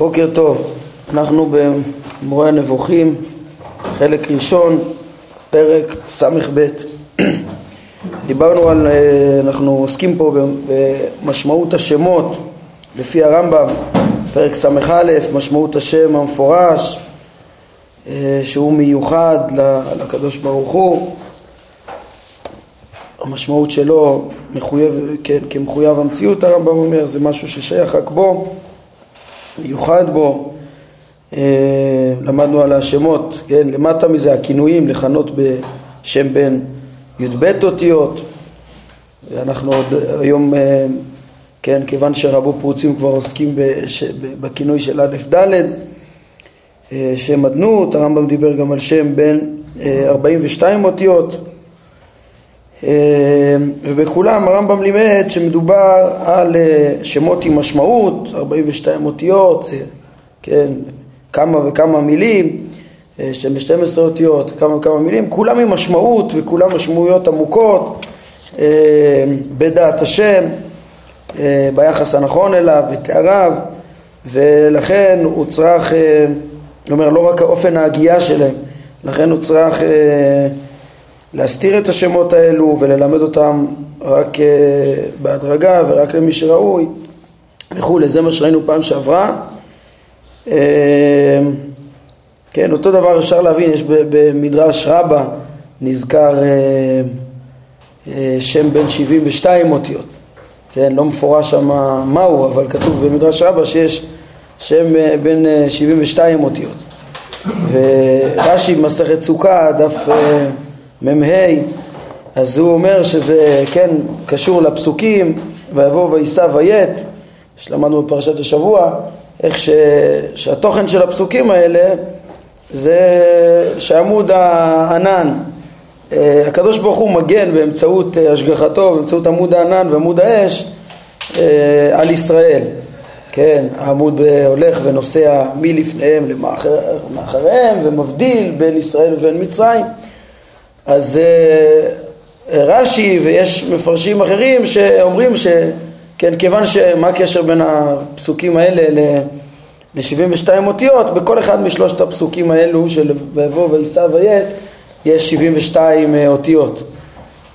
בוקר טוב, אנחנו במורה הנבוכים, חלק ראשון, פרק ס"ב. דיברנו על, אה, אנחנו עוסקים פה במשמעות השמות לפי הרמב"ם, פרק ס"א, משמעות השם המפורש, אה, שהוא מיוחד לקדוש ברוך הוא, המשמעות שלו מחויב, כן, כמחויב המציאות הרמב"ם אומר, זה משהו ששייך רק בו מיוחד בו, אה, למדנו על השמות, כן, למטה מזה הכינויים, לכנות בשם בן י"ב אותיות, ואנחנו עוד היום, אה, כן, כיוון שרבו פרוצים כבר עוסקים בש, בכינוי של א' ד', אה, שם אדנות, הרמב"ם דיבר גם על שם בן 42 אותיות, ובכולם הרמב"ם לימד שמדובר על אה, שמות עם משמעות, 42 אותיות, כן, כמה וכמה מילים, אה, שם ב-12 אותיות, כמה וכמה מילים, כולם עם משמעות וכולם משמעויות עמוקות אמ, בדעת השם, אה, ביחס הנכון אליו, בתאריו, ולכן הוא צריך, זאת אומרת, לא רק האופן ההגייה שלהם, לכן הוא צריך להסתיר את השמות האלו וללמד אותם רק uh, בהדרגה ורק למי שראוי וכולי, זה מה שראינו פעם שעברה. Uh, כן, אותו דבר אפשר להבין, יש במדרש רבה נזכר uh, שם בן 72 אותיות, כן, לא מפורש שם מהו, אבל כתוב במדרש רבה שיש שם בן uh, 72 אותיות. ורש"י במסכת סוכה, דף... מ"ה, אז הוא אומר שזה כן קשור לפסוקים, ויבוא ויישא ויית, שלמדנו בפרשת השבוע, איך ש... שהתוכן של הפסוקים האלה זה שעמוד הענן, אה, הקדוש ברוך הוא מגן באמצעות אה, השגחתו, באמצעות עמוד הענן ועמוד האש אה, על ישראל. כן, העמוד הולך ונוסע מלפניהם למאחריהם ומבדיל בין ישראל ובין מצרים. אז אה, רש"י ויש מפרשים אחרים שאומרים שכן, כיוון שמה הקשר בין הפסוקים האלה ל-72 אותיות, בכל אחד משלושת הפסוקים האלו של ויבוא ויישא ויית יש 72 אה, אותיות.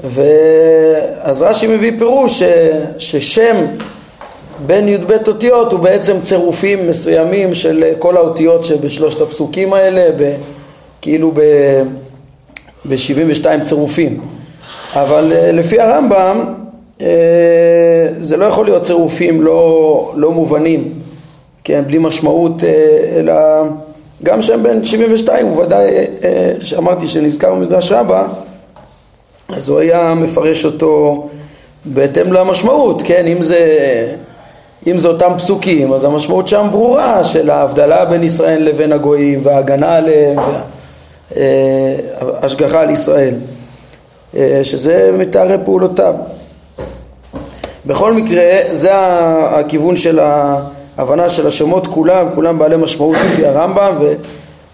ואז רש"י מביא פירוש ש... ששם בין י"ב אותיות הוא בעצם צירופים מסוימים של כל האותיות שבשלושת הפסוקים האלה, ב... כאילו ב... ב-72 צירופים. אבל אה, לפי הרמב"ם אה, זה לא יכול להיות צירופים לא, לא מובנים, כן, בלי משמעות, אה, אלא גם שם בין 72 הוא ודאי, שאמרתי שנזכר במדרש רבה, אז הוא היה מפרש אותו בהתאם למשמעות, כן, אם זה, אם זה אותם פסוקים, אז המשמעות שם ברורה של ההבדלה בין ישראל לבין הגויים וההגנה עליהם. וה... אה, השגחה על ישראל, אה, שזה מתארי פעולותיו. בכל מקרה, זה הכיוון של ההבנה של השמות כולם, כולם בעלי משמעות לפי הרמב"ם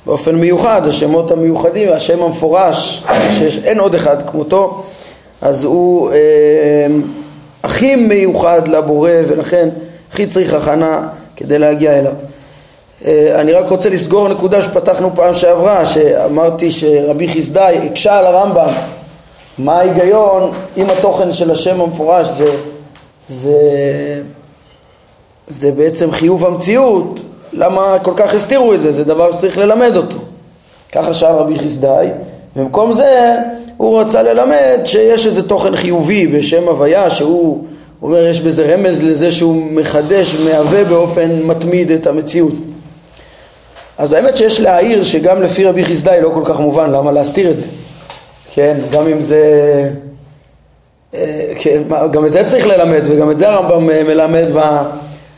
ובאופן מיוחד השמות המיוחדים, השם המפורש, שאין עוד אחד כמותו, אז הוא אה, הכי מיוחד לבורא ולכן הכי צריך הכנה כדי להגיע אליו. אה, אני רק רוצה לסגור נקודה שפתחנו פעם שעברה, שאמרתי שרבי חסדאי הקשה על הרמב"ם מה ההיגיון אם התוכן של השם המפורש זה, זה, זה בעצם חיוב המציאות, למה כל כך הסתירו את זה? זה דבר שצריך ללמד אותו. ככה שאל רבי חסדאי, במקום זה הוא רצה ללמד שיש איזה תוכן חיובי בשם הוויה שהוא אומר יש בזה רמז לזה שהוא מחדש, מהווה באופן מתמיד את המציאות. אז האמת שיש להעיר שגם לפי רבי חסדאי לא כל כך מובן, למה להסתיר את זה? כן, גם אם זה... אה, כן, גם את זה צריך ללמד, וגם את זה הרמב"ם אה, מלמד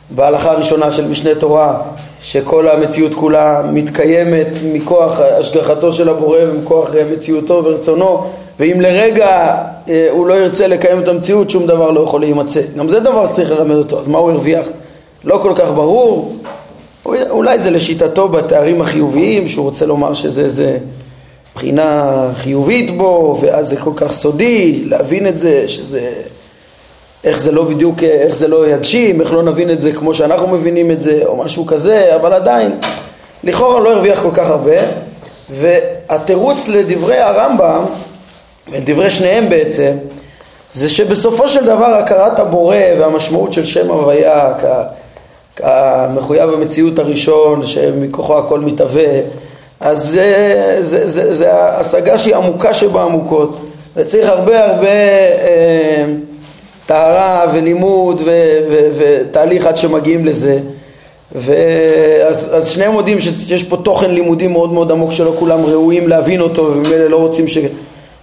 בהלכה הראשונה של משנה תורה, שכל המציאות כולה מתקיימת מכוח השגחתו של הבורא ומכוח אה, מציאותו ורצונו, ואם לרגע הוא לא ירצה לקיים את המציאות, שום דבר לא יכול להימצא. גם זה דבר שצריך ללמד אותו, אז מה הוא הרוויח? לא כל כך ברור, אולי זה לשיטתו בתארים החיוביים, שהוא רוצה לומר שזה איזה בחינה חיובית בו, ואז זה כל כך סודי, להבין את זה, שזה איך זה לא בדיוק, איך זה לא יגשים, איך לא נבין את זה כמו שאנחנו מבינים את זה, או משהו כזה, אבל עדיין, לכאורה לא הרוויח כל כך הרבה, והתירוץ לדברי הרמב"ם, ולדברי שניהם בעצם, זה שבסופו של דבר הכרת הבורא והמשמעות של שם הוויה כמחויב המציאות הראשון שמכוחו הכל מתהווה אז זה, זה, זה, זה השגה שהיא עמוקה שבעמוקות וצריך הרבה הרבה אה, טהרה ולימוד ותהליך עד שמגיעים לזה. ואז אז שניהם מודים שיש פה תוכן לימודי מאוד מאוד עמוק שלא כולם ראויים להבין אותו וממילא לא רוצים ש,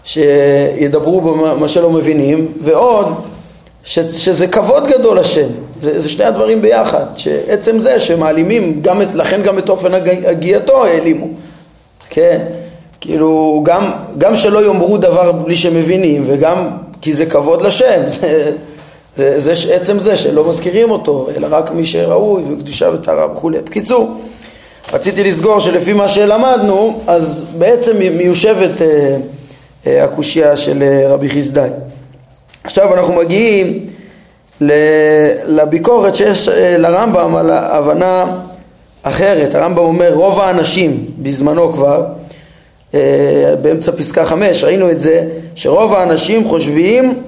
שידברו במה שלא מבינים. ועוד ש, שזה כבוד גדול השם זה, זה שני הדברים ביחד שעצם זה שמעלימים גם את, לכן גם את אופן הגיעתו העלימו כן כאילו גם, גם שלא יאמרו דבר בלי שמבינים וגם כי זה כבוד לשם זה, זה, זה עצם זה שלא מזכירים אותו אלא רק מי שראוי וקדושה וטהרה וכולי בקיצור רציתי לסגור שלפי מה שלמדנו אז בעצם מיושבת אה, אה, הקושייה של אה, רבי חסדאי. עכשיו אנחנו מגיעים לביקורת שיש אה, לרמב"ם על ההבנה אחרת. הרמב"ם אומר רוב האנשים בזמנו כבר, באמצע פסקה חמש ראינו את זה, שרוב האנשים חושבים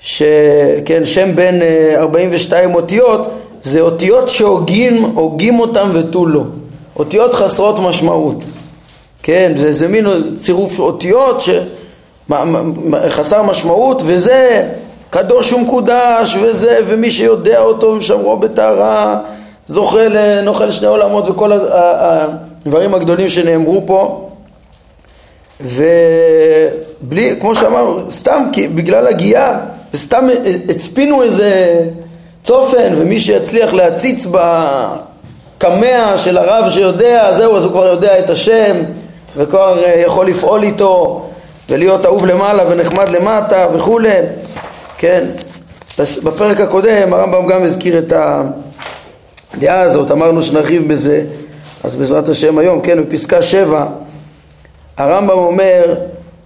שכן, שם בין 42 אותיות זה אותיות שהוגים אותם ותו לא, אותיות חסרות משמעות. כן, זה, זה מין צירוף אותיות שחסר משמעות וזה קדוש ומקודש וזה ומי שיודע אותו ושמרו בטהרה זוכה לנוכל שני עולמות וכל הדברים הגדולים שנאמרו פה. ובלי, כמו שאמרנו, סתם כי בגלל הגייה וסתם הצפינו איזה צופן ומי שיצליח להציץ בקמע של הרב שיודע, זהו, אז הוא כבר יודע את השם וכבר יכול לפעול איתו ולהיות אהוב למעלה ונחמד למטה וכולי, כן. בפרק הקודם הרמב"ם גם הזכיר את הדעה הזאת, אמרנו שנרחיב בזה, אז בעזרת השם היום, כן, בפסקה שבע הרמב"ם אומר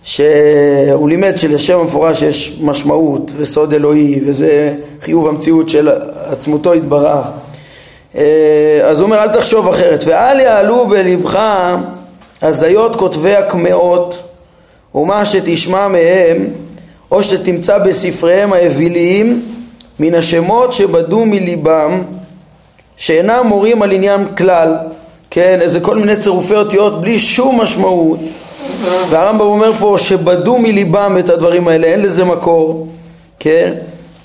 שהוא לימד שלשם המפורש יש משמעות וסוד אלוהי וזה חיוב המציאות של עצמותו יתברך אה, אז הוא אומר אל תחשוב אחרת ואל יעלו בלבך הזיות כותבי הקמעות ומה שתשמע מהם או שתמצא בספריהם האוויליים מן השמות שבדו מליבם שאינם מורים על עניין כלל. כן, איזה כל מיני צירופי אותיות בלי שום משמעות. והרמב"ם אומר פה שבדו מליבם את הדברים האלה, אין לזה מקור, כן?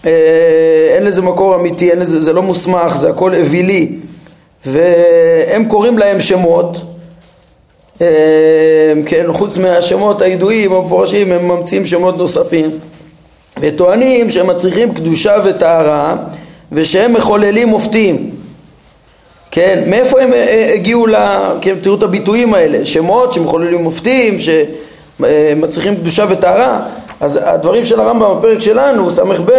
אה, אין לזה מקור אמיתי, אין לזה, זה לא מוסמך, זה הכל אווילי. והם קוראים להם שמות כן, חוץ מהשמות הידועים המפורשים הם ממציאים שמות נוספים. וטוענים שהם מצריכים קדושה וטהרה ושהם מחוללים מופתים. כן, מאיפה הם אה, אה, הגיעו ל... כן, תראו את הביטויים האלה, שמות שמחוללים מופתים, שמצריכים קדושה וטהרה. אז הדברים של הרמב"ם בפרק שלנו, ס"ב,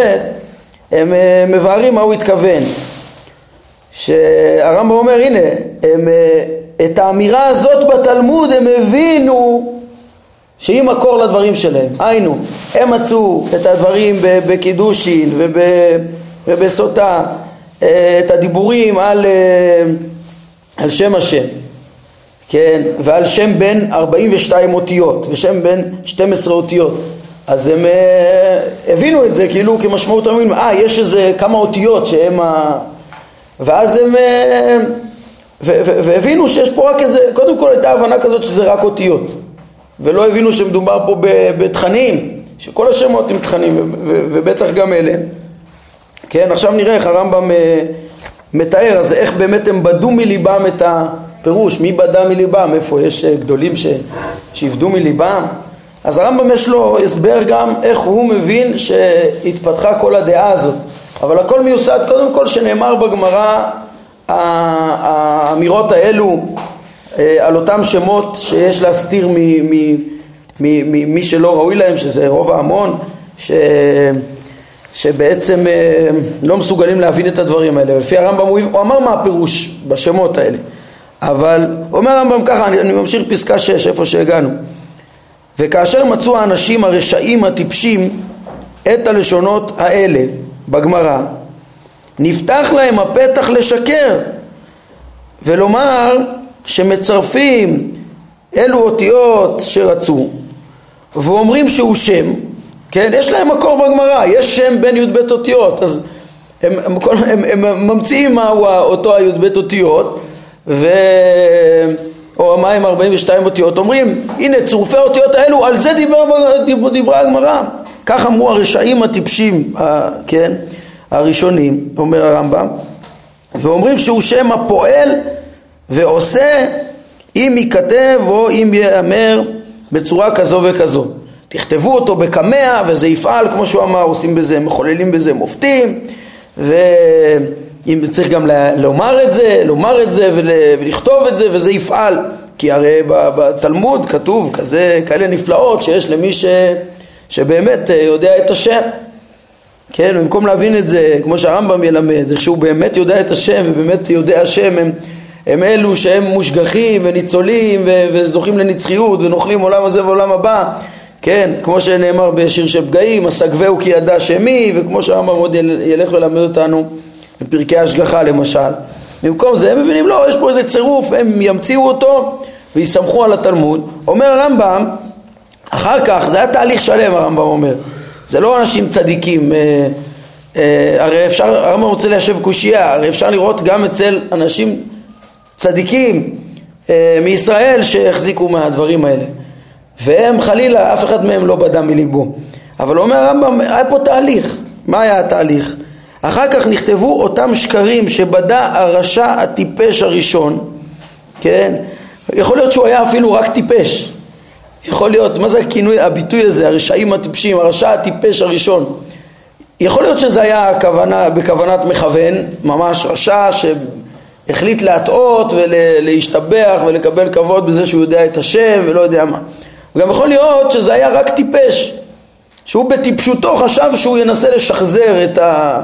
הם אה, מבארים מה הוא התכוון. שהרמב"ם אומר הנה, הם את האמירה הזאת בתלמוד הם הבינו שהיא מקור לדברים שלהם. היינו, הם מצאו את הדברים בקידושין ובסוטה, אה, את הדיבורים על, אה, על שם השם, כן, ועל שם בין 42 אותיות ושם בין 12 אותיות. אז הם אה, הבינו את זה כאילו כמשמעות המילים, אה, יש איזה כמה אותיות שהם ה... ואז הם... והבינו שיש פה רק איזה, קודם כל הייתה הבנה כזאת שזה רק אותיות. ולא הבינו שמדובר פה בתכנים, שכל השמות הם תכנים ובטח גם אלה. כן, עכשיו נראה איך הרמב"ם אה, מתאר, אז איך באמת הם בדו מליבם את הפירוש, מי בדה מליבם, איפה יש אה, גדולים ש... שיבדו מליבם? אז הרמב"ם יש לו הסבר גם איך הוא מבין שהתפתחה כל הדעה הזאת. אבל הכל מיוסד קודם כל שנאמר בגמרא האמירות האלו אה, על אותם שמות שיש להסתיר ממי שלא ראוי להם, שזה רוב ההמון, ש... שבעצם אה, לא מסוגלים להבין את הדברים האלה. לפי הרמב"ם הוא, הוא אמר מה הפירוש בשמות האלה, אבל אומר הרמב"ם ככה, אני, אני ממשיך פסקה 6, איפה שהגענו. וכאשר מצאו האנשים הרשעים הטיפשים את הלשונות האלה, בגמרא, נפתח להם הפתח לשקר ולומר שמצרפים אלו אותיות שרצו ואומרים שהוא שם, כן? יש להם מקור בגמרא, יש שם בין י"ב אותיות, אז הם, הם, הם, הם, ממציאים מהו אותו הי"ב אותיות ו... או מה עם 42 אותיות, אומרים הנה צורפי האותיות האלו, על זה דיבר, דיבר, דיברה הגמרא, כך אמרו הרשעים הטיפשים, כן, הראשונים, אומר הרמב"ם, ואומרים שהוא שם הפועל ועושה אם ייכתב או אם ייאמר בצורה כזו וכזו. תכתבו אותו בקמע וזה יפעל כמו שהוא אמר, עושים בזה, מחוללים בזה מופתים ואם צריך גם לומר את זה, לומר את זה ולכתוב את זה וזה יפעל כי הרי בתלמוד כתוב כזה, כאלה נפלאות שיש למי ש, שבאמת אה, יודע את השם כן, במקום להבין את זה כמו שהרמב"ם ילמד, איך שהוא באמת יודע את השם ובאמת יודע השם הם הם אלו שהם מושגחים וניצולים וזוכים לנצחיות ונוכלים עולם הזה ועולם הבא. כן, כמו שנאמר בשיר של פגעים, הסגבהו כי ידע שמי וכמו שהרמב"ם עוד ילך ולמד אותנו בפרקי השגחה למשל. במקום זה הם מבינים לא, יש פה איזה צירוף, הם ימציאו אותו ויסמכו על התלמוד. אומר הרמב"ם אחר כך, זה היה תהליך שלם הרמב"ם אומר זה לא אנשים צדיקים אה, אה, הרי אפשר, הרמב"ם רוצה ליישב קושייה, הרי אפשר לראות גם אצל אנשים צדיקים אה, מישראל שהחזיקו מהדברים האלה והם חלילה אף אחד מהם לא בדה מליבו אבל אומר הרמב"ם היה פה תהליך מה היה התהליך? אחר כך נכתבו אותם שקרים שבדה הרשע הטיפש הראשון כן? יכול להיות שהוא היה אפילו רק טיפש יכול להיות, מה זה הכינוי, הביטוי הזה, הרשעים הטיפשים, הרשע הטיפש הראשון יכול להיות שזה היה הכוונה, בכוונת מכוון, ממש רשע החליט להטעות ולהשתבח ולקבל כבוד בזה שהוא יודע את השם ולא יודע מה. וגם יכול להיות שזה היה רק טיפש, שהוא בטיפשותו חשב שהוא ינסה לשחזר את, ה,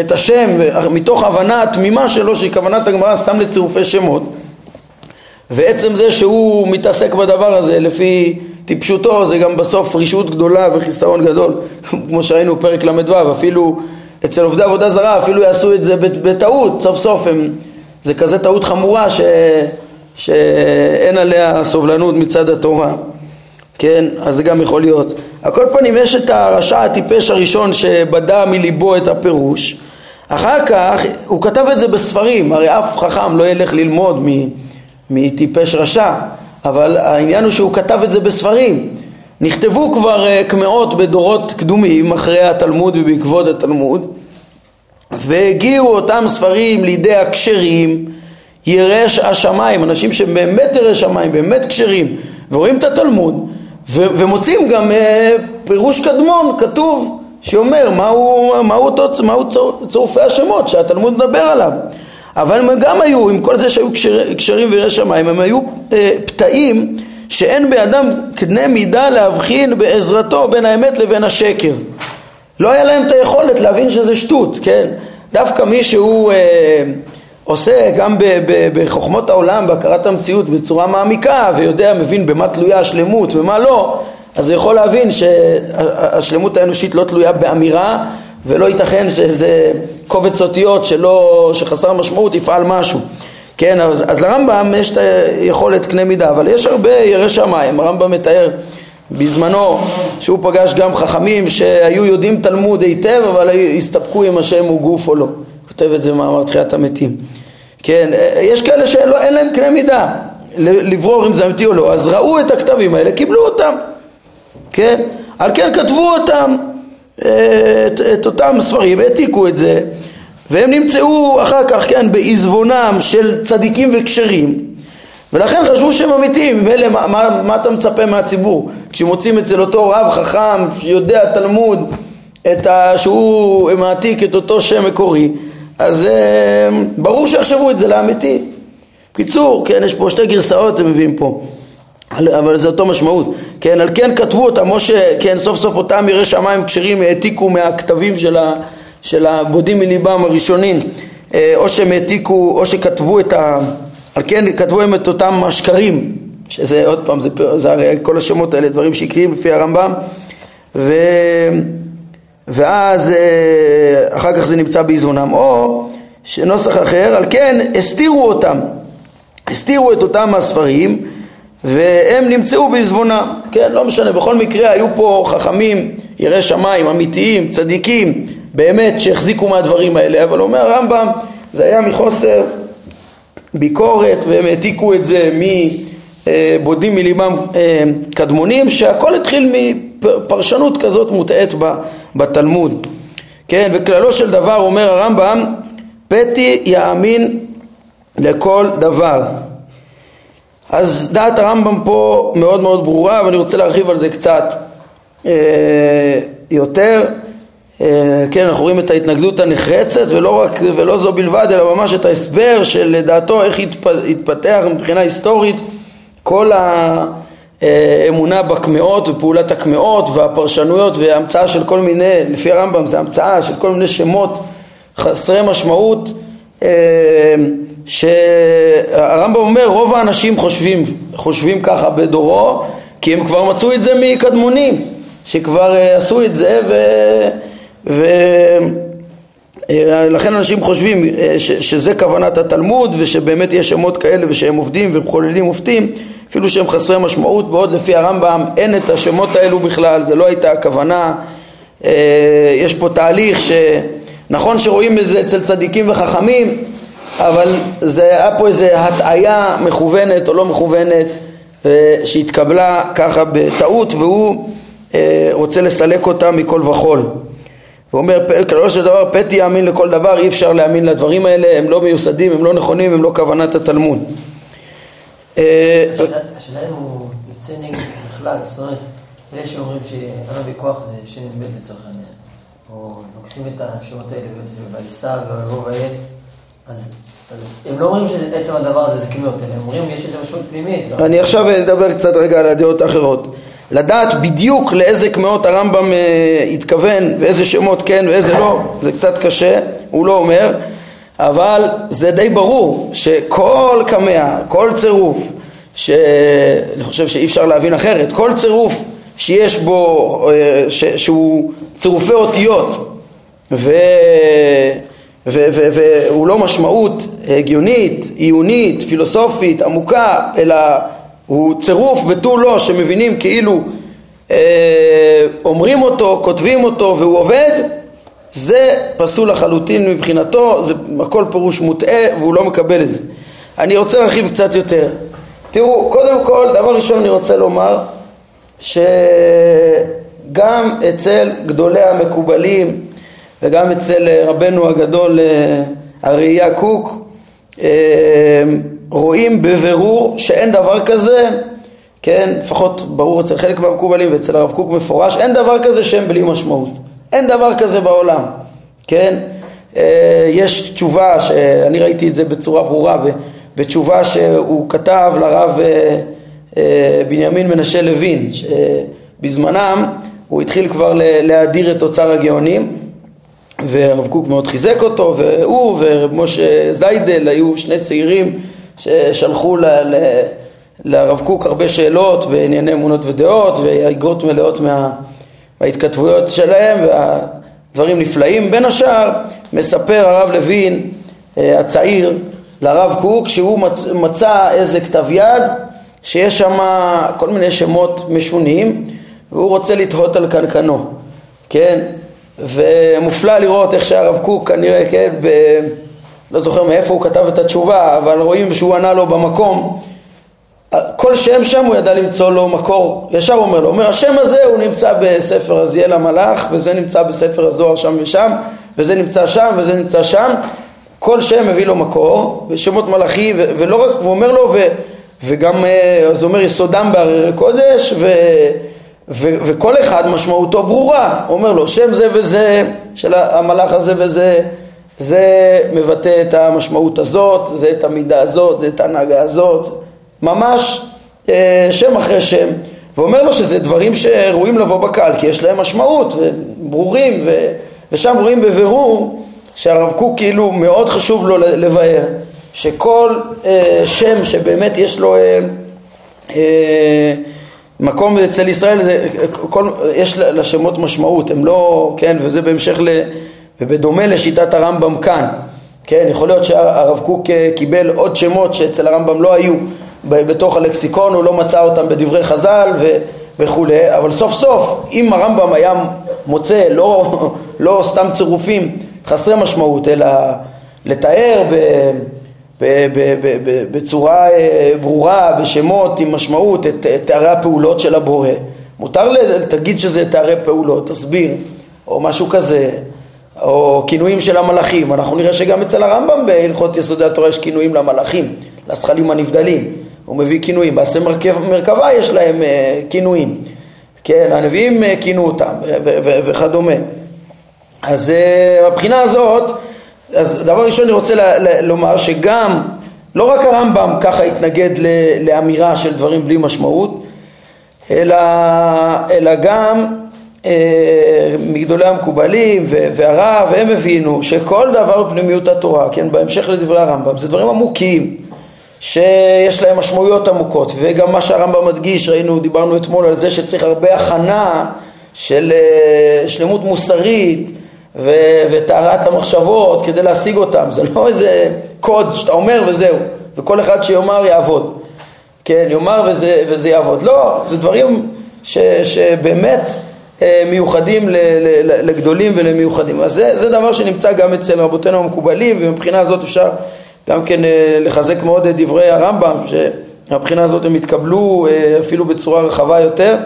את השם מתוך הבנה התמימה שלו שהיא כוונת הגמרא סתם לצירופי שמות ועצם זה שהוא מתעסק בדבר הזה לפי טיפשותו זה גם בסוף רשעות גדולה וחיסרון גדול כמו שראינו פרק ל"ו אפילו אצל עובדי עבודה זרה אפילו יעשו את זה בטעות סוף סוף הם זה כזה טעות חמורה ש... שאין עליה סובלנות מצד התורה, כן? אז זה גם יכול להיות. על כל פנים יש את הרשע הטיפש הראשון שבדה מליבו את הפירוש, אחר כך הוא כתב את זה בספרים, הרי אף חכם לא ילך ללמוד מטיפש רשע, אבל העניין הוא שהוא כתב את זה בספרים. נכתבו כבר אה, קמעות בדורות קדומים אחרי התלמוד ובעקבות התלמוד והגיעו אותם ספרים לידי הכשרים ירש השמיים, אנשים שבאמת ירא שמיים, באמת כשרים, ורואים את התלמוד ו- ומוצאים גם אה, פירוש קדמון, כתוב, שאומר מהו, מהו, מהו, מהו צירופי השמות שהתלמוד מדבר עליו. אבל הם גם היו, עם כל זה שהיו קשר, קשרים וירא שמיים, הם היו אה, פתאים שאין בידם קנה מידה להבחין בעזרתו בין האמת לבין השקר. לא היה להם את היכולת להבין שזה שטות, כן? דווקא מי שהוא אה, עושה גם ב, ב, בחוכמות העולם, בהכרת המציאות בצורה מעמיקה ויודע, מבין במה תלויה השלמות ומה לא, אז הוא יכול להבין שהשלמות האנושית לא תלויה באמירה ולא ייתכן שאיזה קובץ אותיות שלא, שחסר משמעות יפעל משהו. כן, אז, אז לרמב"ם יש את היכולת קנה מידה, אבל יש הרבה ירא שמיים, הרמב"ם מתאר בזמנו שהוא פגש גם חכמים שהיו יודעים תלמוד היטב אבל הסתפקו אם השם הוא גוף או לא. כותב את זה במאמר תחיית המתים. כן, יש כאלה שאין להם קנה מידה לברור אם זה אמיתי או לא. אז ראו את הכתבים האלה, קיבלו אותם. כן, על כן כתבו אותם את, את אותם ספרים, העתיקו את זה והם נמצאו אחר כך, כן, בעזבונם של צדיקים וכשרים ולכן חשבו שהם אמיתיים, מילא מה, מה, מה אתה מצפה מהציבור? כשמוצאים אצל אותו רב חכם שיודע תלמוד את ה, שהוא מעתיק את אותו שם מקורי, אז אה, ברור שיחשבו את זה לאמיתי. בקיצור, כן, יש פה שתי גרסאות הם מביאים פה, אבל זה אותו משמעות. כן, על כן כתבו אותם, או שכן, סוף סוף אותם יראי שמיים כשרים העתיקו מהכתבים של, ה, של הבודים מליבם הראשונים, אה, או שהם העתיקו, או שכתבו את ה... על כן כתבו הם את אותם השקרים, שזה עוד פעם, זה, זה הרי כל השמות האלה דברים שקריים לפי הרמב"ם, ו, ואז אה, אחר כך זה נמצא באיזונם, או שנוסח אחר, על כן הסתירו אותם, הסתירו את אותם הספרים והם נמצאו בעזבונם, כן, לא משנה, בכל מקרה היו פה חכמים, יראי שמיים, אמיתיים, צדיקים, באמת שהחזיקו מהדברים האלה, אבל אומר הרמב"ם, זה היה מחוסר ביקורת והם העתיקו את זה מבודים מליבם אה, קדמונים, שהכל התחיל מפרשנות כזאת מוטעית בתלמוד. כן, וכללו של דבר אומר הרמב"ם, פתי יאמין לכל דבר. אז דעת הרמב"ם פה מאוד מאוד ברורה ואני רוצה להרחיב על זה קצת אה, יותר. אה, כן, אנחנו רואים את ההתנגדות הנחרצת ולא, רק, ולא זו בלבד אלא ממש את ההסבר של לדעתו איך התפ, התפתח מבחינה היסטורית כל האמונה בקמעות ופעולת הקמעות והפרשנויות וההמצאה של כל מיני, לפי הרמב"ם זה המצאה של כל מיני שמות חסרי משמעות אה, שהרמב"ם אומר רוב האנשים חושבים, חושבים ככה בדורו כי הם כבר מצאו את זה מקדמונים שכבר אה, עשו את זה ולכן אה, אנשים חושבים ש, שזה כוונת התלמוד ושבאמת יש שמות כאלה ושהם עובדים ומחוללים מופתים אפילו שהם חסרי משמעות בעוד לפי הרמב"ם אין את השמות האלו בכלל זה לא הייתה הכוונה. יש פה תהליך ש... נכון שרואים את זה אצל צדיקים וחכמים, אבל זה היה פה איזו הטעיה מכוונת או לא מכוונת שהתקבלה ככה בטעות והוא אה, רוצה לסלק אותה מכל וכול. הוא אומר, כללו של דבר, פתי יאמין לכל דבר, אי אפשר להאמין לדברים האלה, הם לא מיוסדים, הם לא נכונים, הם לא כוונת התלמוד. אה, השאלה אם הוא יוצא נגד בכלל, זאת אומרת, אלה שאומרים שהרבי ויכוח זה שם מת לצורך העניין. או לוקחים את השמות האלה, ויישא ויבוא ועת, אז הם לא אומרים שעצם הדבר הזה זה אלא הם אומרים יש איזה משמעות פנימית. לא? אני עכשיו אדבר קצת רגע על הדעות האחרות. לדעת בדיוק לאיזה קמעות הרמב"ם אה, התכוון ואיזה שמות כן ואיזה לא, זה קצת קשה, הוא לא אומר, אבל זה די ברור שכל קמע, כל צירוף, שאני חושב שאי אפשר להבין אחרת, כל צירוף שיש בו, אה, ש, שהוא צירופי אותיות ו, והוא לא משמעות הגיונית, עיונית, פילוסופית, עמוקה, אלא הוא צירוף ותו לא שמבינים כאילו אה, אומרים אותו, כותבים אותו והוא עובד, זה פסול לחלוטין מבחינתו, זה הכל פירוש מוטעה והוא לא מקבל את זה. אני רוצה להרחיב קצת יותר. תראו, קודם כל, דבר ראשון אני רוצה לומר שגם אצל גדולי המקובלים וגם אצל רבנו הגדול הראייה קוק אה, רואים בבירור שאין דבר כזה, כן, לפחות ברור אצל חלק מהמקובלים ואצל הרב קוק מפורש, אין דבר כזה שם בלי משמעות, אין דבר כזה בעולם, כן, אה, יש תשובה שאני ראיתי את זה בצורה ברורה בתשובה שהוא כתב לרב אה, אה, בנימין מנשה לוין, שבזמנם הוא התחיל כבר להאדיר את אוצר הגאונים והרב קוק מאוד חיזק אותו והוא ורב משה זיידל היו שני צעירים ששלחו ל, ל, לרב קוק הרבה שאלות בענייני אמונות ודעות והאגרות מלאות מה, מההתכתבויות שלהם והדברים נפלאים. בין השאר מספר הרב לוין אה, הצעיר לרב קוק שהוא מצא איזה כתב יד שיש שם כל מיני שמות משונים והוא רוצה לתהות על קנקנו, כן? ומופלא לראות איך שהרב קוק כנראה, כן, ב... לא זוכר מאיפה הוא כתב את התשובה, אבל רואים שהוא ענה לו במקום. כל שם שם הוא ידע למצוא לו מקור, ישר אומר לו, אומר השם הזה הוא נמצא בספר עזיאל המלאך וזה נמצא בספר הזוהר שם ושם וזה נמצא שם וזה נמצא שם. כל שם מביא לו מקור, ושמות מלאכי, ולא רק, הוא אומר לו, ו, וגם, אה, אז הוא אומר, יסודם בהררי קודש, ו, ו, וכל אחד משמעותו ברורה, אומר לו, שם זה וזה, של המלאך הזה וזה, זה מבטא את המשמעות הזאת, זה את המידה הזאת, זה את ההנהגה הזאת, ממש אה, שם אחרי שם, ואומר לו שזה דברים שראויים לבוא בקהל, כי יש להם משמעות, ברורים, ו, ושם רואים בבירור שהרב קוק כאילו מאוד חשוב לו לבאר שכל אה, שם שבאמת יש לו אה, אה, מקום אצל ישראל, זה, כל, יש לשמות משמעות, הם לא, כן, וזה בהמשך ל... ובדומה לשיטת הרמב"ם כאן, כן, יכול להיות שהרב קוק אה, קיבל עוד שמות שאצל הרמב"ם לא היו בתוך הלקסיקון, הוא לא מצא אותם בדברי חז"ל ו, וכולי, אבל סוף סוף, אם הרמב"ם היה מוצא לא, לא סתם צירופים חסרי משמעות, אלא לתאר ב... בצורה אה, ברורה, בשמות עם משמעות, את תארי הפעולות של הבורא. מותר תגיד שזה תארי פעולות, תסביר, או משהו כזה, או כינויים של המלאכים. אנחנו נראה שגם אצל הרמב"ם בהלכות יסודי התורה יש כינויים למלאכים, לזכלים הנבדלים. הוא מביא כינויים, בעשי מרכבה יש להם אה, כינויים. כן, הנביאים אה, כינו אותם וכדומה. אז מבחינה הזאת אז דבר ראשון אני רוצה ל- ל- לומר שגם, לא רק הרמב"ם ככה התנגד ל- לאמירה של דברים בלי משמעות, אלא, אלא גם אה, מגדולי המקובלים והרב, הם הבינו שכל דבר בפנימיות התורה, כן, בהמשך לדברי הרמב"ם, זה דברים עמוקים, שיש להם משמעויות עמוקות, וגם מה שהרמב"ם מדגיש, ראינו, דיברנו אתמול על זה שצריך הרבה הכנה של אה, שלמות מוסרית, וטהרת המחשבות כדי להשיג אותם, זה לא איזה קוד שאתה אומר וזהו, וכל אחד שיאמר יעבוד, כן, יאמר וזה, וזה יעבוד, לא, זה דברים ש, שבאמת אה, מיוחדים ל, ל, לגדולים ולמיוחדים, אז זה, זה דבר שנמצא גם אצל רבותינו המקובלים, ומבחינה הזאת אפשר גם כן אה, לחזק מאוד את דברי הרמב"ם, שמבחינה הזאת הם התקבלו אה, אפילו בצורה רחבה יותר.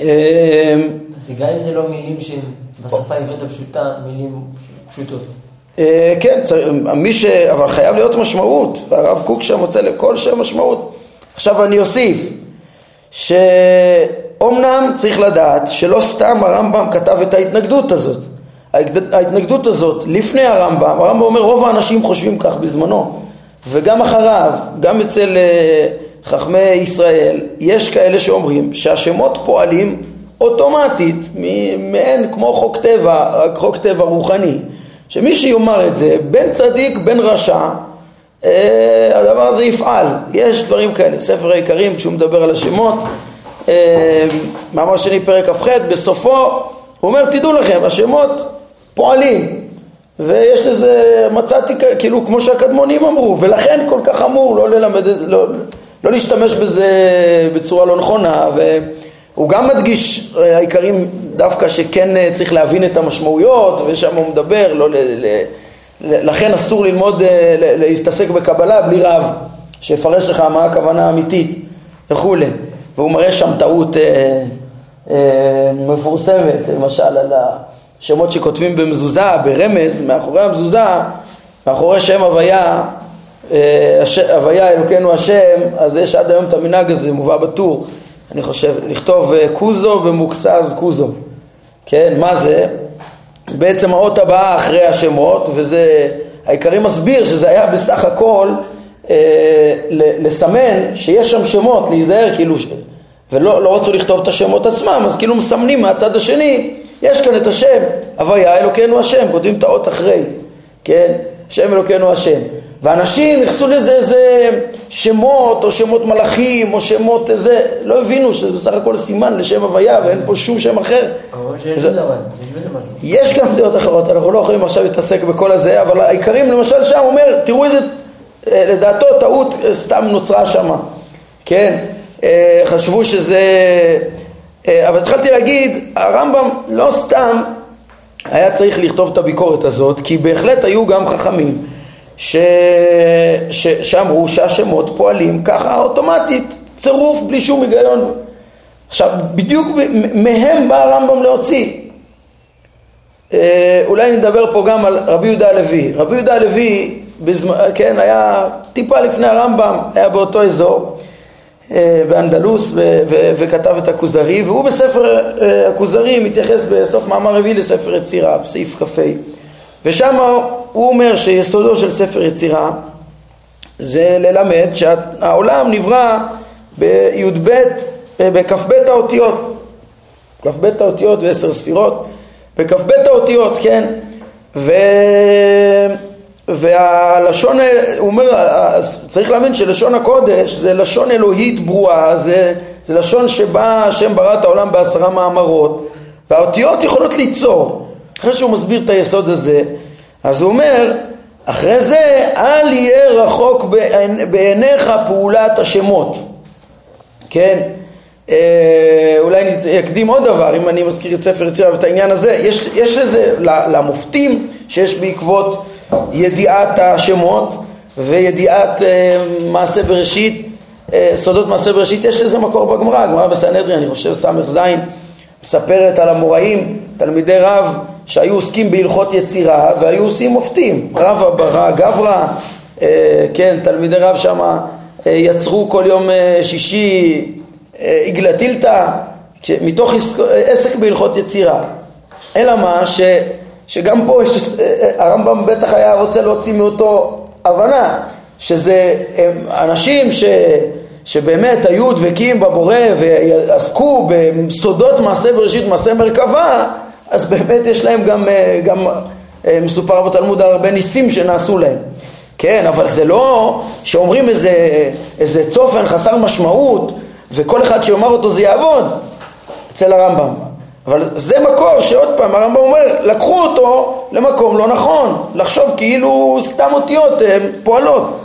אז גם אם זה לא מילים שהם בשפה העברית הפשוטה מילים פשוטות. אה, כן, מי ש... אבל חייב להיות משמעות, והרב קוק שם מוצא לכל שם משמעות. עכשיו אני אוסיף, שאומנם צריך לדעת שלא סתם הרמב"ם כתב את ההתנגדות הזאת. ההתנגדות הזאת, לפני הרמב"ם, הרמב"ם אומר רוב האנשים חושבים כך בזמנו, וגם אחריו, גם אצל אה, חכמי ישראל, יש כאלה שאומרים שהשמות פועלים אוטומטית, מעין כמו חוק טבע, רק חוק טבע רוחני, שמי שיאמר את זה, בין צדיק בין רשע, אה, הדבר הזה יפעל. יש דברים כאלה, ספר העיקרים, כשהוא מדבר על השמות, אה, מאמר שני פרק כ"ח, בסופו הוא אומר, תדעו לכם, השמות פועלים, ויש לזה, מצאתי כאילו כמו שהקדמונים אמרו, ולכן כל כך אמור לא ללמד, לא, לא להשתמש בזה בצורה לא נכונה, ו... הוא גם מדגיש אה, העיקרים דווקא שכן אה, צריך להבין את המשמעויות ושם הוא מדבר, לא ל, ל, לכן אסור ללמוד, אה, להתעסק בקבלה בלי רב שיפרש לך מה הכוונה האמיתית וכולי. והוא מראה שם טעות אה, אה, מפורסמת למשל על השמות שכותבים במזוזה, ברמז, מאחורי המזוזה, מאחורי שם הוויה הוויה אלוקינו השם, אז יש עד היום את המנהג הזה, מובא בטור אני חושב, לכתוב אה, קוזו במוקסז קוזו, כן, מה זה? בעצם האות הבאה אחרי השמות, וזה, העיקרי מסביר שזה היה בסך הכל אה, לסמן שיש שם שמות, להיזהר כאילו, ולא לא רצו לכתוב את השמות עצמם, אז כאילו מסמנים מהצד השני, יש כאן את השם, הוויה אלוקינו השם, כותבים את האות אחרי, כן, שם אלוקינו השם. ואנשים ייחסו לזה איזה שמות, או שמות מלאכים, או שמות איזה, לא הבינו שזה בסך הכל סימן לשם הוויה, ואין פה שום שם אחר. יש גם דעות אחרות, אנחנו לא יכולים עכשיו להתעסק בכל הזה, אבל העיקרים למשל שם אומר, תראו איזה, אה, לדעתו טעות אה, סתם נוצרה שמה, כן? אה, חשבו שזה... אבל התחלתי להגיד, הרמב"ם לא סתם היה צריך לכתוב את הביקורת הזאת, כי בהחלט היו גם חכמים. ש... ש... שאמרו שהשמות פועלים ככה אוטומטית, צירוף בלי שום היגיון. עכשיו, בדיוק מהם בא הרמב"ם להוציא. אה, אולי נדבר פה גם על רבי יהודה הלוי. רבי יהודה הלוי, בזמן, כן, היה טיפה לפני הרמב"ם, היה באותו אזור, אה, באנדלוס, ו- ו- וכתב את הכוזרי, והוא בספר אה, הכוזרי מתייחס בסוף מאמר רביעי לספר יצירה, בסעיף כ"ה. ושם הוא אומר שיסודו של ספר יצירה זה ללמד שהעולם נברא בי"ב, בכ"ב האותיות, כ"ב האותיות ועשר ספירות, בכ"ב האותיות, כן, ו... והלשון, הוא אומר, צריך להבין שלשון הקודש זה לשון אלוהית ברורה, זה, זה לשון שבה השם ברא את העולם בעשרה מאמרות, והאותיות יכולות ליצור. אחרי שהוא מסביר את היסוד הזה, אז הוא אומר, אחרי זה, אל יהיה רחוק בעיניך פעולת השמות. כן? אה, אולי אני אקדים עוד דבר, אם אני מזכיר את ספר יצירה ואת העניין הזה, יש, יש לזה, למופתים שיש בעקבות ידיעת השמות וידיעת אה, מעשה בראשית, אה, סודות מעשה בראשית, יש לזה מקור בגמרא, הגמרא בסנהדרין, אני חושב ס"ז, מספרת על המוראים, תלמידי רב שהיו עוסקים בהלכות יצירה והיו עושים מופתים, רב אברה גברא, אה, כן, תלמידי רב שם יצרו כל יום שישי עגלה מתוך עסק בהלכות יצירה. אלא מה, ש... שגם פה יש, הרמב"ם בטח היה רוצה להוציא מאותו הבנה, שזה אנשים ש, שבאמת היו דבקים בבורא ועסקו בסודות מעשה בראשית, מעשה מרכבה, אז באמת יש להם גם, גם מסופר בתלמוד על הרבה ניסים שנעשו להם. כן, אבל זה לא שאומרים איזה, איזה צופן חסר משמעות וכל אחד שיאמר אותו זה יעבוד אצל הרמב"ם. אבל זה מקור שעוד פעם הרמב"ם אומר, לקחו אותו למקום לא נכון, לחשוב כאילו סתם אותיות הן פועלות.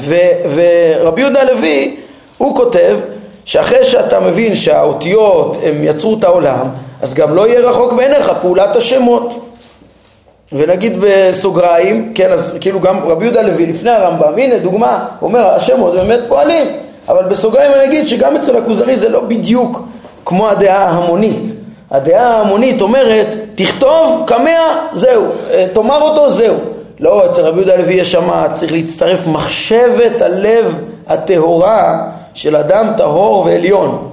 ו, ורבי יהודה הלוי, הוא כותב שאחרי שאתה מבין שהאותיות הם יצרו את העולם, אז גם לא יהיה רחוק בעיניך פעולת השמות. ונגיד בסוגריים, כן, אז כאילו גם רבי יהודה הלוי לפני הרמב"ם, הנה דוגמה, הוא אומר השמות באמת פועלים, אבל בסוגריים אני אגיד שגם אצל הכוזרי זה לא בדיוק כמו הדעה ההמונית. הדעה ההמונית אומרת, תכתוב קמע, זהו, אה, תאמר אותו, זהו. לא, אצל רבי יהודה הלוי יש שם, צריך להצטרף מחשבת הלב הטהורה של אדם טהור ועליון.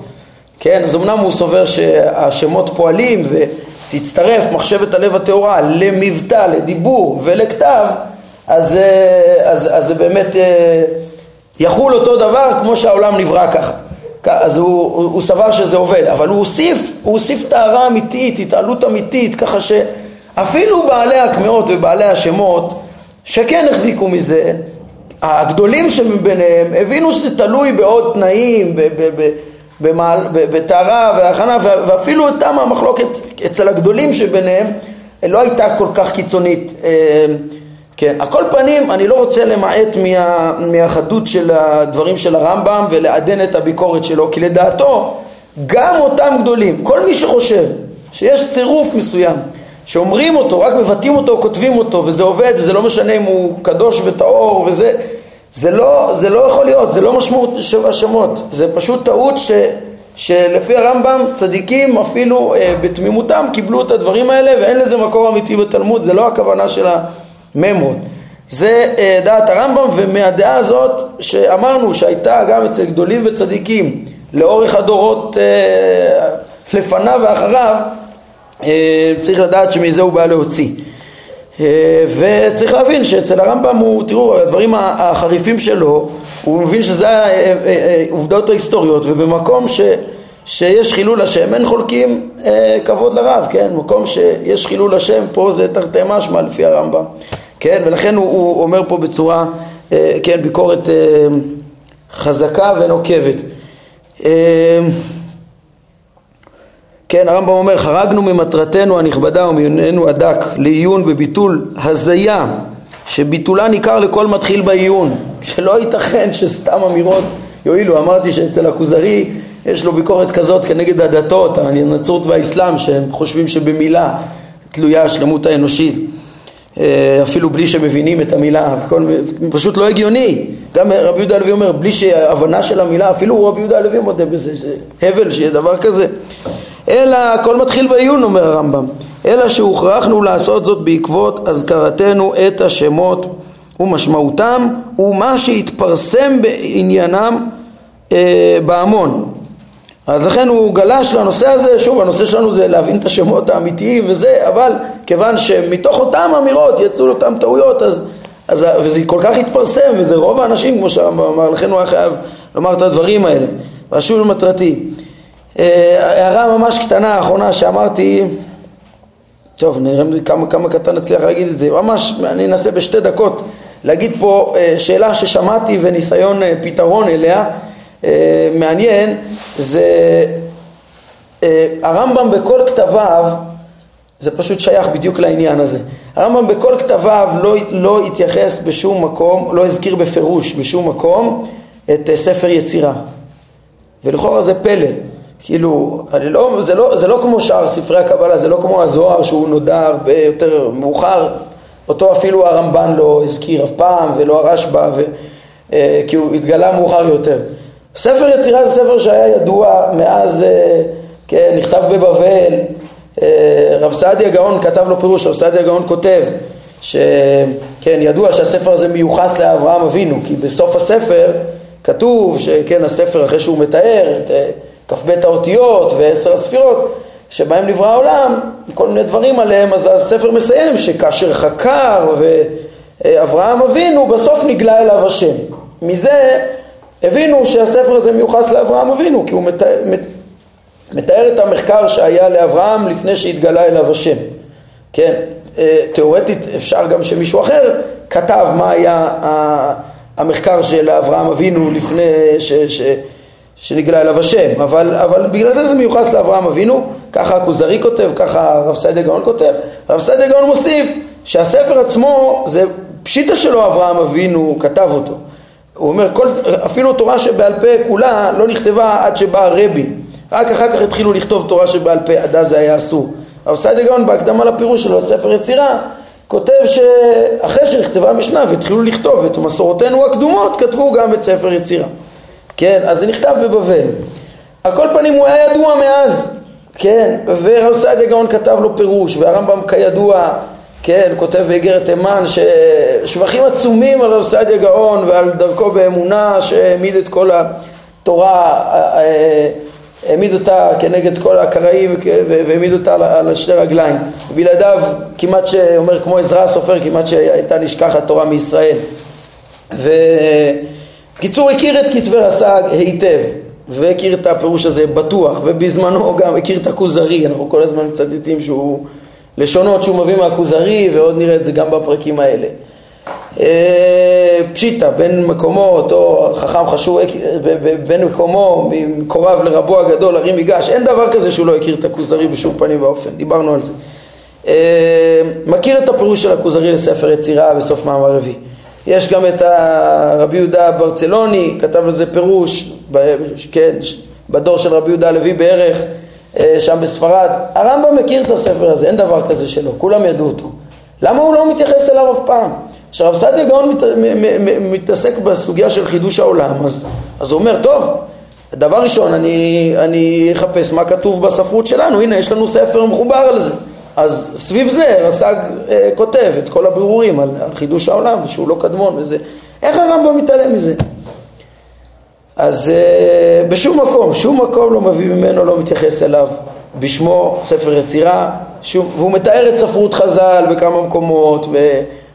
כן, אז אמנם הוא סובר שהשמות פועלים ותצטרף מחשבת הלב הטהורה למבטא, לדיבור ולכתב, אז, אה, זה באמת אה, יחול אותו דבר כמו שהעולם נברא ככה. אז הוא, הוא, הוא סבר שזה עובד, אבל הוא הוסיף, הוא הוסיף טהרה אמיתית, התעלות אמיתית, ככה שאפילו בעלי הקמעות ובעלי השמות, שכן החזיקו מזה, הגדולים שמביניהם הבינו שזה תלוי בעוד תנאים, בטהרה והכנה, ואפילו אותם המחלוקת אצל הגדולים שביניהם לא הייתה כל כך קיצונית. אה, כן, על כל פנים אני לא רוצה למעט מה, מהחדות של הדברים של הרמב"ם ולעדן את הביקורת שלו כי לדעתו גם אותם גדולים, כל מי שחושב שיש צירוף מסוים שאומרים אותו, רק מבטאים אותו, כותבים אותו וזה עובד וזה לא משנה אם הוא קדוש וטהור וזה זה לא, זה לא יכול להיות, זה לא משמעות של השמות, זה פשוט טעות ש, שלפי הרמב"ם צדיקים אפילו אה, בתמימותם קיבלו את הדברים האלה ואין לזה מקור אמיתי בתלמוד, זה לא הכוונה של ה... ממון. זה אה, דעת הרמב"ם ומהדעה הזאת שאמרנו שהייתה גם אצל גדולים וצדיקים לאורך הדורות אה, לפניו ואחריו אה, צריך לדעת שמזה הוא בא להוציא וצריך להבין שאצל הרמב"ם הוא, תראו, הדברים החריפים שלו, הוא מבין שזה העובדות ההיסטוריות ובמקום ש, שיש חילול השם אין חולקים כבוד לרב, כן? מקום שיש חילול השם פה זה תרתי משמע לפי הרמב"ם כן, ולכן הוא, הוא אומר פה בצורה, אה, כן, ביקורת אה, חזקה ונוקבת. אה, כן, הרמב"ם אומר, חרגנו ממטרתנו הנכבדה ומעיוננו הדק לעיון בביטול הזיה, שביטולה ניכר לכל מתחיל בעיון, שלא ייתכן שסתם אמירות יועילו. אמרתי שאצל הכוזרי יש לו ביקורת כזאת כנגד הדתות, הנצרות והאסלאם, שהם חושבים שבמילה תלויה השלמות האנושית. אה, אפילו בלי שמבינים את המילה, הכל, פשוט לא הגיוני. גם רבי יהודה הלוי אומר, בלי שהבנה של המילה, אפילו רבי יהודה הלוי מודה בזה, זה הבל שיהיה דבר כזה. אלא הכל מתחיל בעיון, אומר הרמב"ם, אלא שהוכרחנו לעשות זאת בעקבות אזכרתנו את השמות ומשמעותם ומה שהתפרסם בעניינם אה, בהמון. אז לכן הוא גלש לנושא הזה, שוב הנושא שלנו זה להבין את השמות האמיתיים וזה, אבל כיוון שמתוך אותן אמירות יצאו אותן טעויות, אז, אז, וזה כל כך התפרסם, וזה רוב האנשים, כמו שאמר, לכן הוא היה חייב לומר את הדברים האלה. והשוב למטרתי. אה, הערה ממש קטנה, האחרונה שאמרתי, טוב, נראה כמה, כמה קטן נצליח להגיד את זה. ממש, אני אנסה בשתי דקות להגיד פה אה, שאלה ששמעתי וניסיון אה, פתרון אליה, מעניין, זה הרמב"ם בכל כתביו, זה פשוט שייך בדיוק לעניין הזה. הרמב"ם בכל כתביו לא, לא התייחס בשום מקום, לא הזכיר בפירוש בשום מקום את ספר יצירה. ולכאורה זה פלא. כאילו, לא, זה, לא, זה לא כמו שאר ספרי הקבלה, זה לא כמו הזוהר שהוא נודע הרבה יותר מאוחר, אותו אפילו הרמב"ן לא הזכיר אף פעם ולא הרשב"א, ו, אה, כי הוא התגלה מאוחר יותר. ספר יצירה זה ספר שהיה ידוע מאז, אה, כן, נכתב בבבל, אה, רב סעדיה גאון כתב לו פירוש, רב סעדיה גאון כותב שכן, ידוע שהספר הזה מיוחס לאברהם אבינו, כי בסוף הספר כתוב שכן, הספר אחרי שהוא מתאר את אה, כ"ב האותיות ועשר הספירות שבהם נברא העולם, כל מיני דברים עליהם, אז הספר מסיים שכאשר חקר ואברהם אבינו, בסוף נגלה אליו השם. מזה הבינו שהספר הזה מיוחס לאברהם אבינו, כי הוא מתאר, מתאר את המחקר שהיה לאברהם לפני שהתגלה אליו השם. כן, אה, תאורטית אפשר גם שמישהו אחר כתב מה היה המחקר של אברהם אבינו לפני ש, ש, שנגלה אליו השם, אבל, אבל בגלל זה זה מיוחס לאברהם אבינו, ככה הכוזרי כותב, ככה הרב סעדיה גאון כותב, הרב סעדיה גאון מוסיף שהספר עצמו זה פשיטה שלו אברהם אבינו כתב אותו, הוא אומר כל, אפילו תורה שבעל פה כולה לא נכתבה עד שבא הרבי, רק אחר כך התחילו לכתוב תורה שבעל פה, עד אז זה היה אסור. הרב סעדיה גאון בהקדמה לפירוש שלו, ספר יצירה, כותב שאחרי שנכתבה המשנה והתחילו לכתוב את מסורותינו הקדומות, כתבו גם את ספר יצירה. כן, אז זה נכתב בבבל. על כל פנים הוא היה ידוע מאז, כן, ורב סעדיה גאון כתב לו פירוש, והרמב"ם כידוע, כן, כותב באיגרת תימן ששבחים עצומים על רב סעדיה גאון ועל דרכו באמונה שהעמיד את כל התורה אה, אה, העמיד אותה כנגד כל הקראים והעמיד אותה על שתי רגליים. בלעדיו כמעט שאומר כמו עזרא הסופר כמעט שהייתה נשכחת תורה מישראל. וקיצור הכיר את כתבי רס"ג היטב והכיר את הפירוש הזה בטוח ובזמנו גם הכיר את הכוזרי אנחנו כל הזמן מצטטים שהוא לשונות שהוא מביא מהכוזרי ועוד נראה את זה גם בפרקים האלה אה, פשיטא, בין מקומו, אותו חכם חשוב, בין מקומו, מקורב לרבו הגדול, הרים ייגש, אין דבר כזה שהוא לא הכיר את הכוזרי בשום פנים ואופן, דיברנו על זה. אה, מכיר את הפירוש של הכוזרי לספר יצירה בסוף מאמר רביעי. יש גם את רבי יהודה ברצלוני, כתב על זה פירוש, כן, בדור של רבי יהודה הלוי בערך, שם בספרד. הרמב"ם מכיר את הספר הזה, אין דבר כזה שלא, כולם ידעו אותו. למה הוא לא מתייחס אליו אף פעם? עכשיו סעדיה גאון מת, מתעסק בסוגיה של חידוש העולם, אז, אז הוא אומר, טוב, דבר ראשון, אני, אני אחפש מה כתוב בספרות שלנו, הנה יש לנו ספר מחובר על זה. אז סביב זה רס"ג אה, כותב את כל הבירורים על, על חידוש העולם, שהוא לא קדמון וזה. איך הרמב"ם מתעלם מזה? אז אה, בשום מקום, שום מקום לא מביא ממנו, לא מתייחס אליו. בשמו ספר יצירה, שום, והוא מתאר את ספרות חז"ל בכמה מקומות,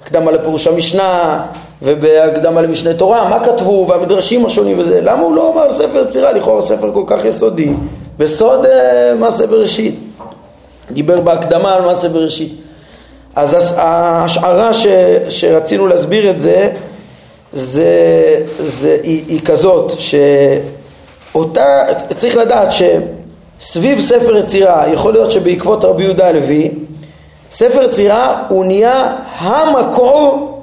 הקדמה לפירוש המשנה ובהקדמה למשנה תורה, מה כתבו והמדרשים השונים וזה, למה הוא לא אמר ספר יצירה, לכאורה ספר כל כך יסודי, בסוד אה, מעשה בראשית, דיבר בהקדמה על מעשה בראשית. אז ההשערה ש, שרצינו להסביר את זה, זה, זה היא, היא כזאת, שאותה, צריך לדעת שסביב ספר יצירה, יכול להיות שבעקבות רבי יהודה הלוי, ספר יצירה הוא נהיה המקור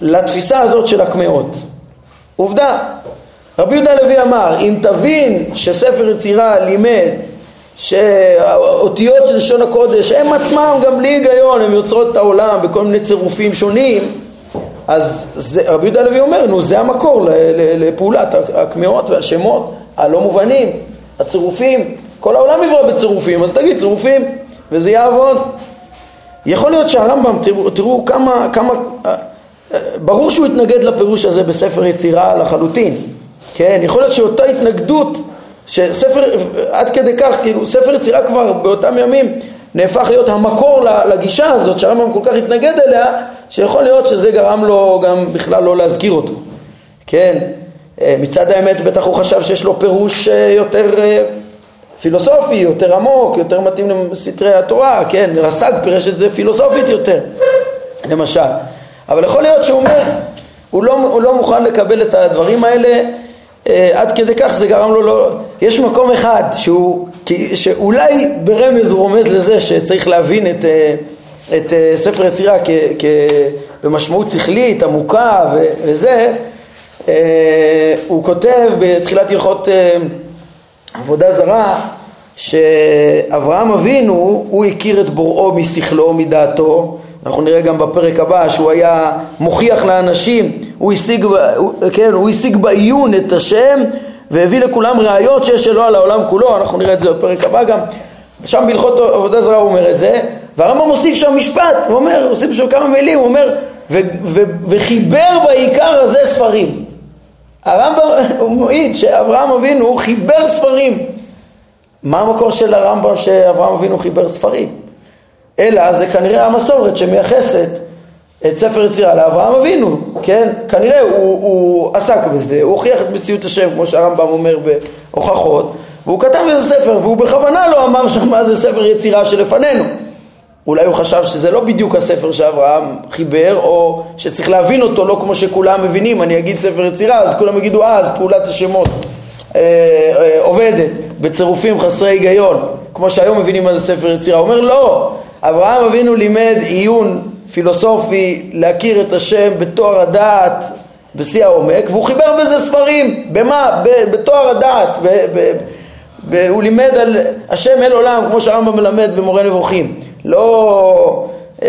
לתפיסה הזאת של הקמעות. עובדה, רבי יהודה לוי אמר, אם תבין שספר יצירה לימד שהאותיות של לשון הקודש הם עצמם גם בלי היגיון, הם יוצרות את העולם בכל מיני צירופים שונים, אז זה, רבי יהודה לוי אומר, נו זה המקור לפעולת הקמעות והשמות הלא מובנים, הצירופים, כל העולם נברא בצירופים, אז תגיד צירופים וזה יעבוד. יכול להיות שהרמב"ם, תראו, תראו כמה, כמה, אה, אה, ברור שהוא התנגד לפירוש הזה בספר יצירה לחלוטין, כן? יכול להיות שאותה התנגדות, שספר, עד כדי כך, כאילו, ספר יצירה כבר באותם ימים נהפך להיות המקור לגישה הזאת שהרמב"ם כל כך התנגד אליה, שיכול להיות שזה גרם לו גם בכלל לא להזכיר אותו, כן? אה, מצד האמת בטח הוא חשב שיש לו פירוש יותר פילוסופי, יותר עמוק, יותר מתאים לסתרי התורה, כן, רס"ג פירש את זה פילוסופית יותר, למשל. אבל יכול להיות שהוא אומר, הוא לא, הוא לא מוכן לקבל את הדברים האלה, אה, עד כדי כך זה גרם לו לא... יש מקום אחד שהוא, שאולי ברמז הוא רומז לזה שצריך להבין את, אה, את אה, ספר יצירה כ, כ, במשמעות שכלית, עמוקה ו, וזה, אה, הוא כותב בתחילת הלכות אה, עבודה זרה שאברהם אבינו הוא הכיר את בוראו משכלו, מדעתו אנחנו נראה גם בפרק הבא שהוא היה מוכיח לאנשים, הוא השיג, הוא, כן, הוא השיג בעיון את השם והביא לכולם ראיות שיש אלוה על העולם כולו, אנחנו נראה את זה בפרק הבא גם, שם בהלכות עבודה זרה הוא אומר את זה, והרמב"ם מוסיף שם משפט, הוא אומר, מוסיף שם כמה מילים, הוא אומר, ו, ו, וחיבר בעיקר הזה ספרים. הרמב"ם הוא מעיד שאברהם אבינו חיבר ספרים. מה המקור של הרמב"ם שאברהם אבינו חיבר ספרים? אלא זה כנראה המסורת שמייחסת את ספר יצירה לאברהם אבינו, כן? כנראה הוא, הוא עסק בזה, הוא הוכיח את מציאות השם כמו שהרמב"ם אומר בהוכחות והוא כתב איזה ספר והוא בכוונה לא אמר שם מה זה ספר יצירה שלפנינו אולי הוא חשב שזה לא בדיוק הספר שאברהם חיבר, או שצריך להבין אותו לא כמו שכולם מבינים, אני אגיד ספר יצירה, אז כולם יגידו, אה, אז פעולת השמות אה, אה, עובדת בצירופים חסרי היגיון, כמו שהיום מבינים מה זה ספר יצירה. הוא אומר, לא, אברהם אבינו לימד עיון פילוסופי להכיר את השם בתואר הדעת בשיא העומק, והוא חיבר בזה ספרים, במה? בתואר הדעת, הוא לימד על השם אל עולם, כמו שהרמב"ם מלמד במורה נבוכים. לא, אה,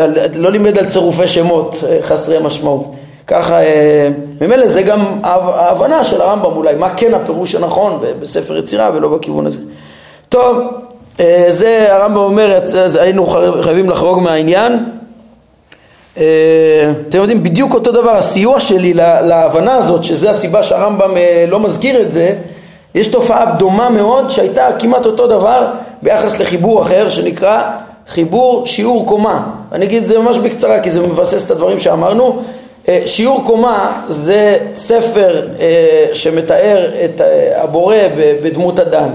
אה, לא לימד על צירופי שמות אה, חסרי משמעות. ככה, ממילא זה גם ההבנה של הרמב"ם אולי, מה כן הפירוש הנכון בספר יצירה ולא בכיוון הזה. טוב, זה הרמב"ם אומר, היינו חייבים לחרוג מהעניין. אתם יודעים, בדיוק אותו דבר, הסיוע שלי להבנה הזאת, שזה הסיבה שהרמב"ם לא מזכיר את זה, יש תופעה דומה מאוד שהייתה כמעט אותו דבר ביחס לחיבור אחר שנקרא חיבור שיעור קומה. אני אגיד את זה ממש בקצרה כי זה מבסס את הדברים שאמרנו. אה, שיעור קומה זה ספר אה, שמתאר את אה, הבורא בדמות אדם,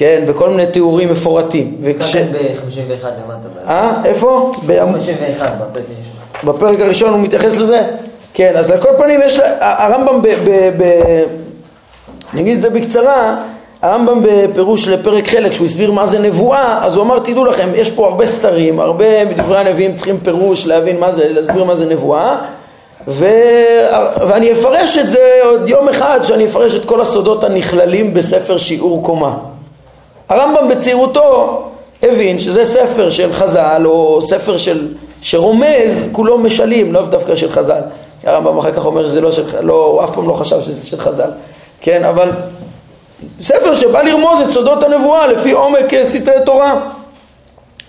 כן, בכל מיני תיאורים מפורטים. וכש... ב-51 למטה. אה? איפה? ב-51 בפרק הראשון. בפרק הראשון הוא מתייחס לזה? כן, אז על כל פנים יש, הרמב"ם ב... ב, ב אני אגיד את זה בקצרה, הרמב"ם בפירוש לפרק חלק, שהוא הסביר מה זה נבואה, אז הוא אמר, תדעו לכם, יש פה הרבה סתרים, הרבה מדברי הנביאים צריכים פירוש להבין מה זה, להסביר מה זה נבואה, ו... ואני אפרש את זה עוד יום אחד, שאני אפרש את כל הסודות הנכללים בספר שיעור קומה. הרמב"ם בצעירותו הבין שזה ספר של חז"ל, או ספר של... שרומז, כולו משלים, לאו דווקא של חז"ל. הרמב"ם אחר כך אומר שזה לא של, לא, הוא אף פעם לא חשב שזה של חז"ל. כן, אבל ספר שבא לרמוז את סודות הנבואה לפי עומק אה, סתרי תורה,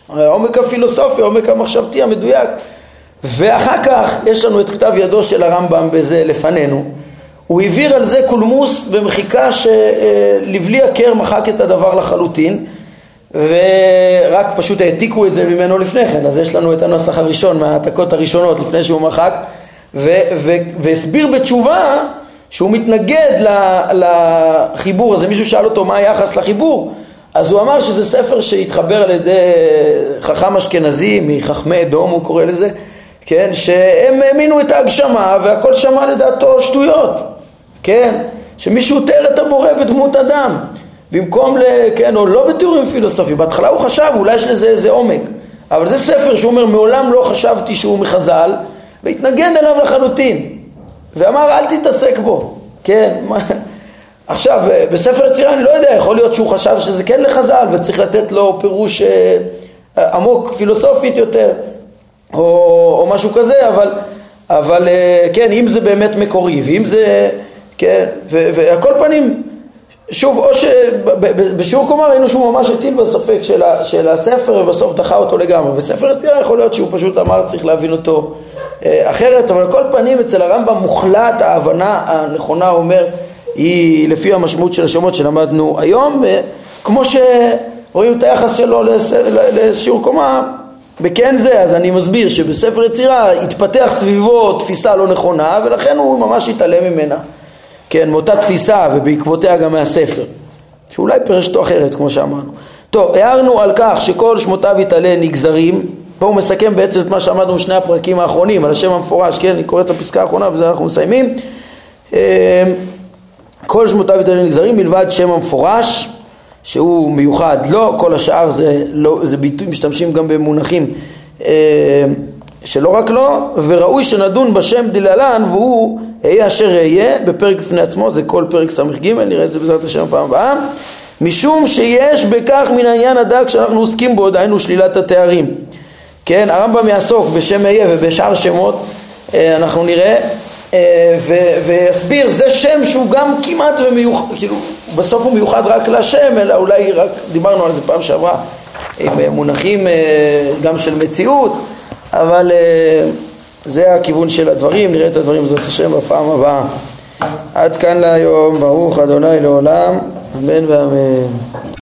עומק הפילוסופיה, עומק המחשבתי המדויק. ואחר כך יש לנו את כתב ידו של הרמב"ם בזה לפנינו. הוא העביר על זה קולמוס במחיקה שלבלי הכר מחק את הדבר לחלוטין ורק פשוט העתיקו את זה ממנו לפני כן, אז יש לנו את הנוסח הראשון מההעתקות הראשונות לפני שהוא מחק והסביר בתשובה שהוא מתנגד לחיבור הזה, מישהו שאל אותו מה היחס לחיבור, אז הוא אמר שזה ספר שהתחבר על ידי חכם אשכנזי, מחכמי אדום הוא קורא לזה, כן, שהם האמינו את ההגשמה והכל שמע לדעתו שטויות, כן, שמישהו תיאר את הבורא בדמות אדם, במקום, ל, כן, או לא בתיאורים פילוסופיים, בהתחלה הוא חשב אולי יש לזה איזה עומק, אבל זה ספר שהוא אומר מעולם לא חשבתי שהוא מחז"ל והתנגד אליו לחלוטין, ואמר אל תתעסק בו, כן, עכשיו בספר יצירה אני לא יודע, יכול להיות שהוא חשב שזה כן לחז"ל וצריך לתת לו פירוש אה, עמוק פילוסופית יותר או, או משהו כזה, אבל, אבל אה, כן, אם זה באמת מקורי ואם זה, כן, ועל כל פנים שוב, או שבשיעור קומה ראינו שהוא ממש הטיל בספק של, ה, של הספר ובסוף דחה אותו לגמרי. בספר יצירה יכול להיות שהוא פשוט אמר צריך להבין אותו אה, אחרת, אבל על כל פנים אצל הרמב"ם מוחלט ההבנה הנכונה אומר היא לפי המשמעות של השמות שלמדנו היום, כמו שרואים את היחס שלו לשיעור קומה בכן זה, אז אני מסביר שבספר יצירה התפתח סביבו תפיסה לא נכונה ולכן הוא ממש התעלם ממנה, כן, מאותה תפיסה ובעקבותיה גם מהספר. שאולי פרשתו אחרת כמו שאמרנו. טוב, הערנו על כך שכל שמותיו יתעלה נגזרים, פה הוא מסכם בעצם את מה שאמרנו בשני הפרקים האחרונים, על השם המפורש, כן, אני קורא את הפסקה האחרונה ובזה אנחנו מסיימים. אה, כל שמותיו יתעלה נגזרים מלבד שם המפורש, שהוא מיוחד לו, כל השאר זה, לא, זה ביטוי, משתמשים גם במונחים אה, שלא רק לו, וראוי שנדון בשם דלהלן והוא אהיה אשר אהיה בפרק בפני עצמו, זה כל פרק ס"ג, נראה את זה בעזרת השם בפעם הבאה, משום שיש בכך מן העניין הדק שאנחנו עוסקים בו, דהיינו שלילת התארים. כן, הרמב"ם יעסוק בשם אהיה ובשאר שמות, אה, אנחנו נראה, אה, ויסביר, זה שם שהוא גם כמעט ומיוחד, כאילו, בסוף הוא מיוחד רק לשם, אלא אולי רק, דיברנו על זה פעם שעברה, עם אה, מונחים גם של מציאות, אבל זה הכיוון של הדברים, נראה את הדברים בעזרת השם בפעם הבאה. עד כאן להיום, ברוך אדוני לעולם, אמן ואמן.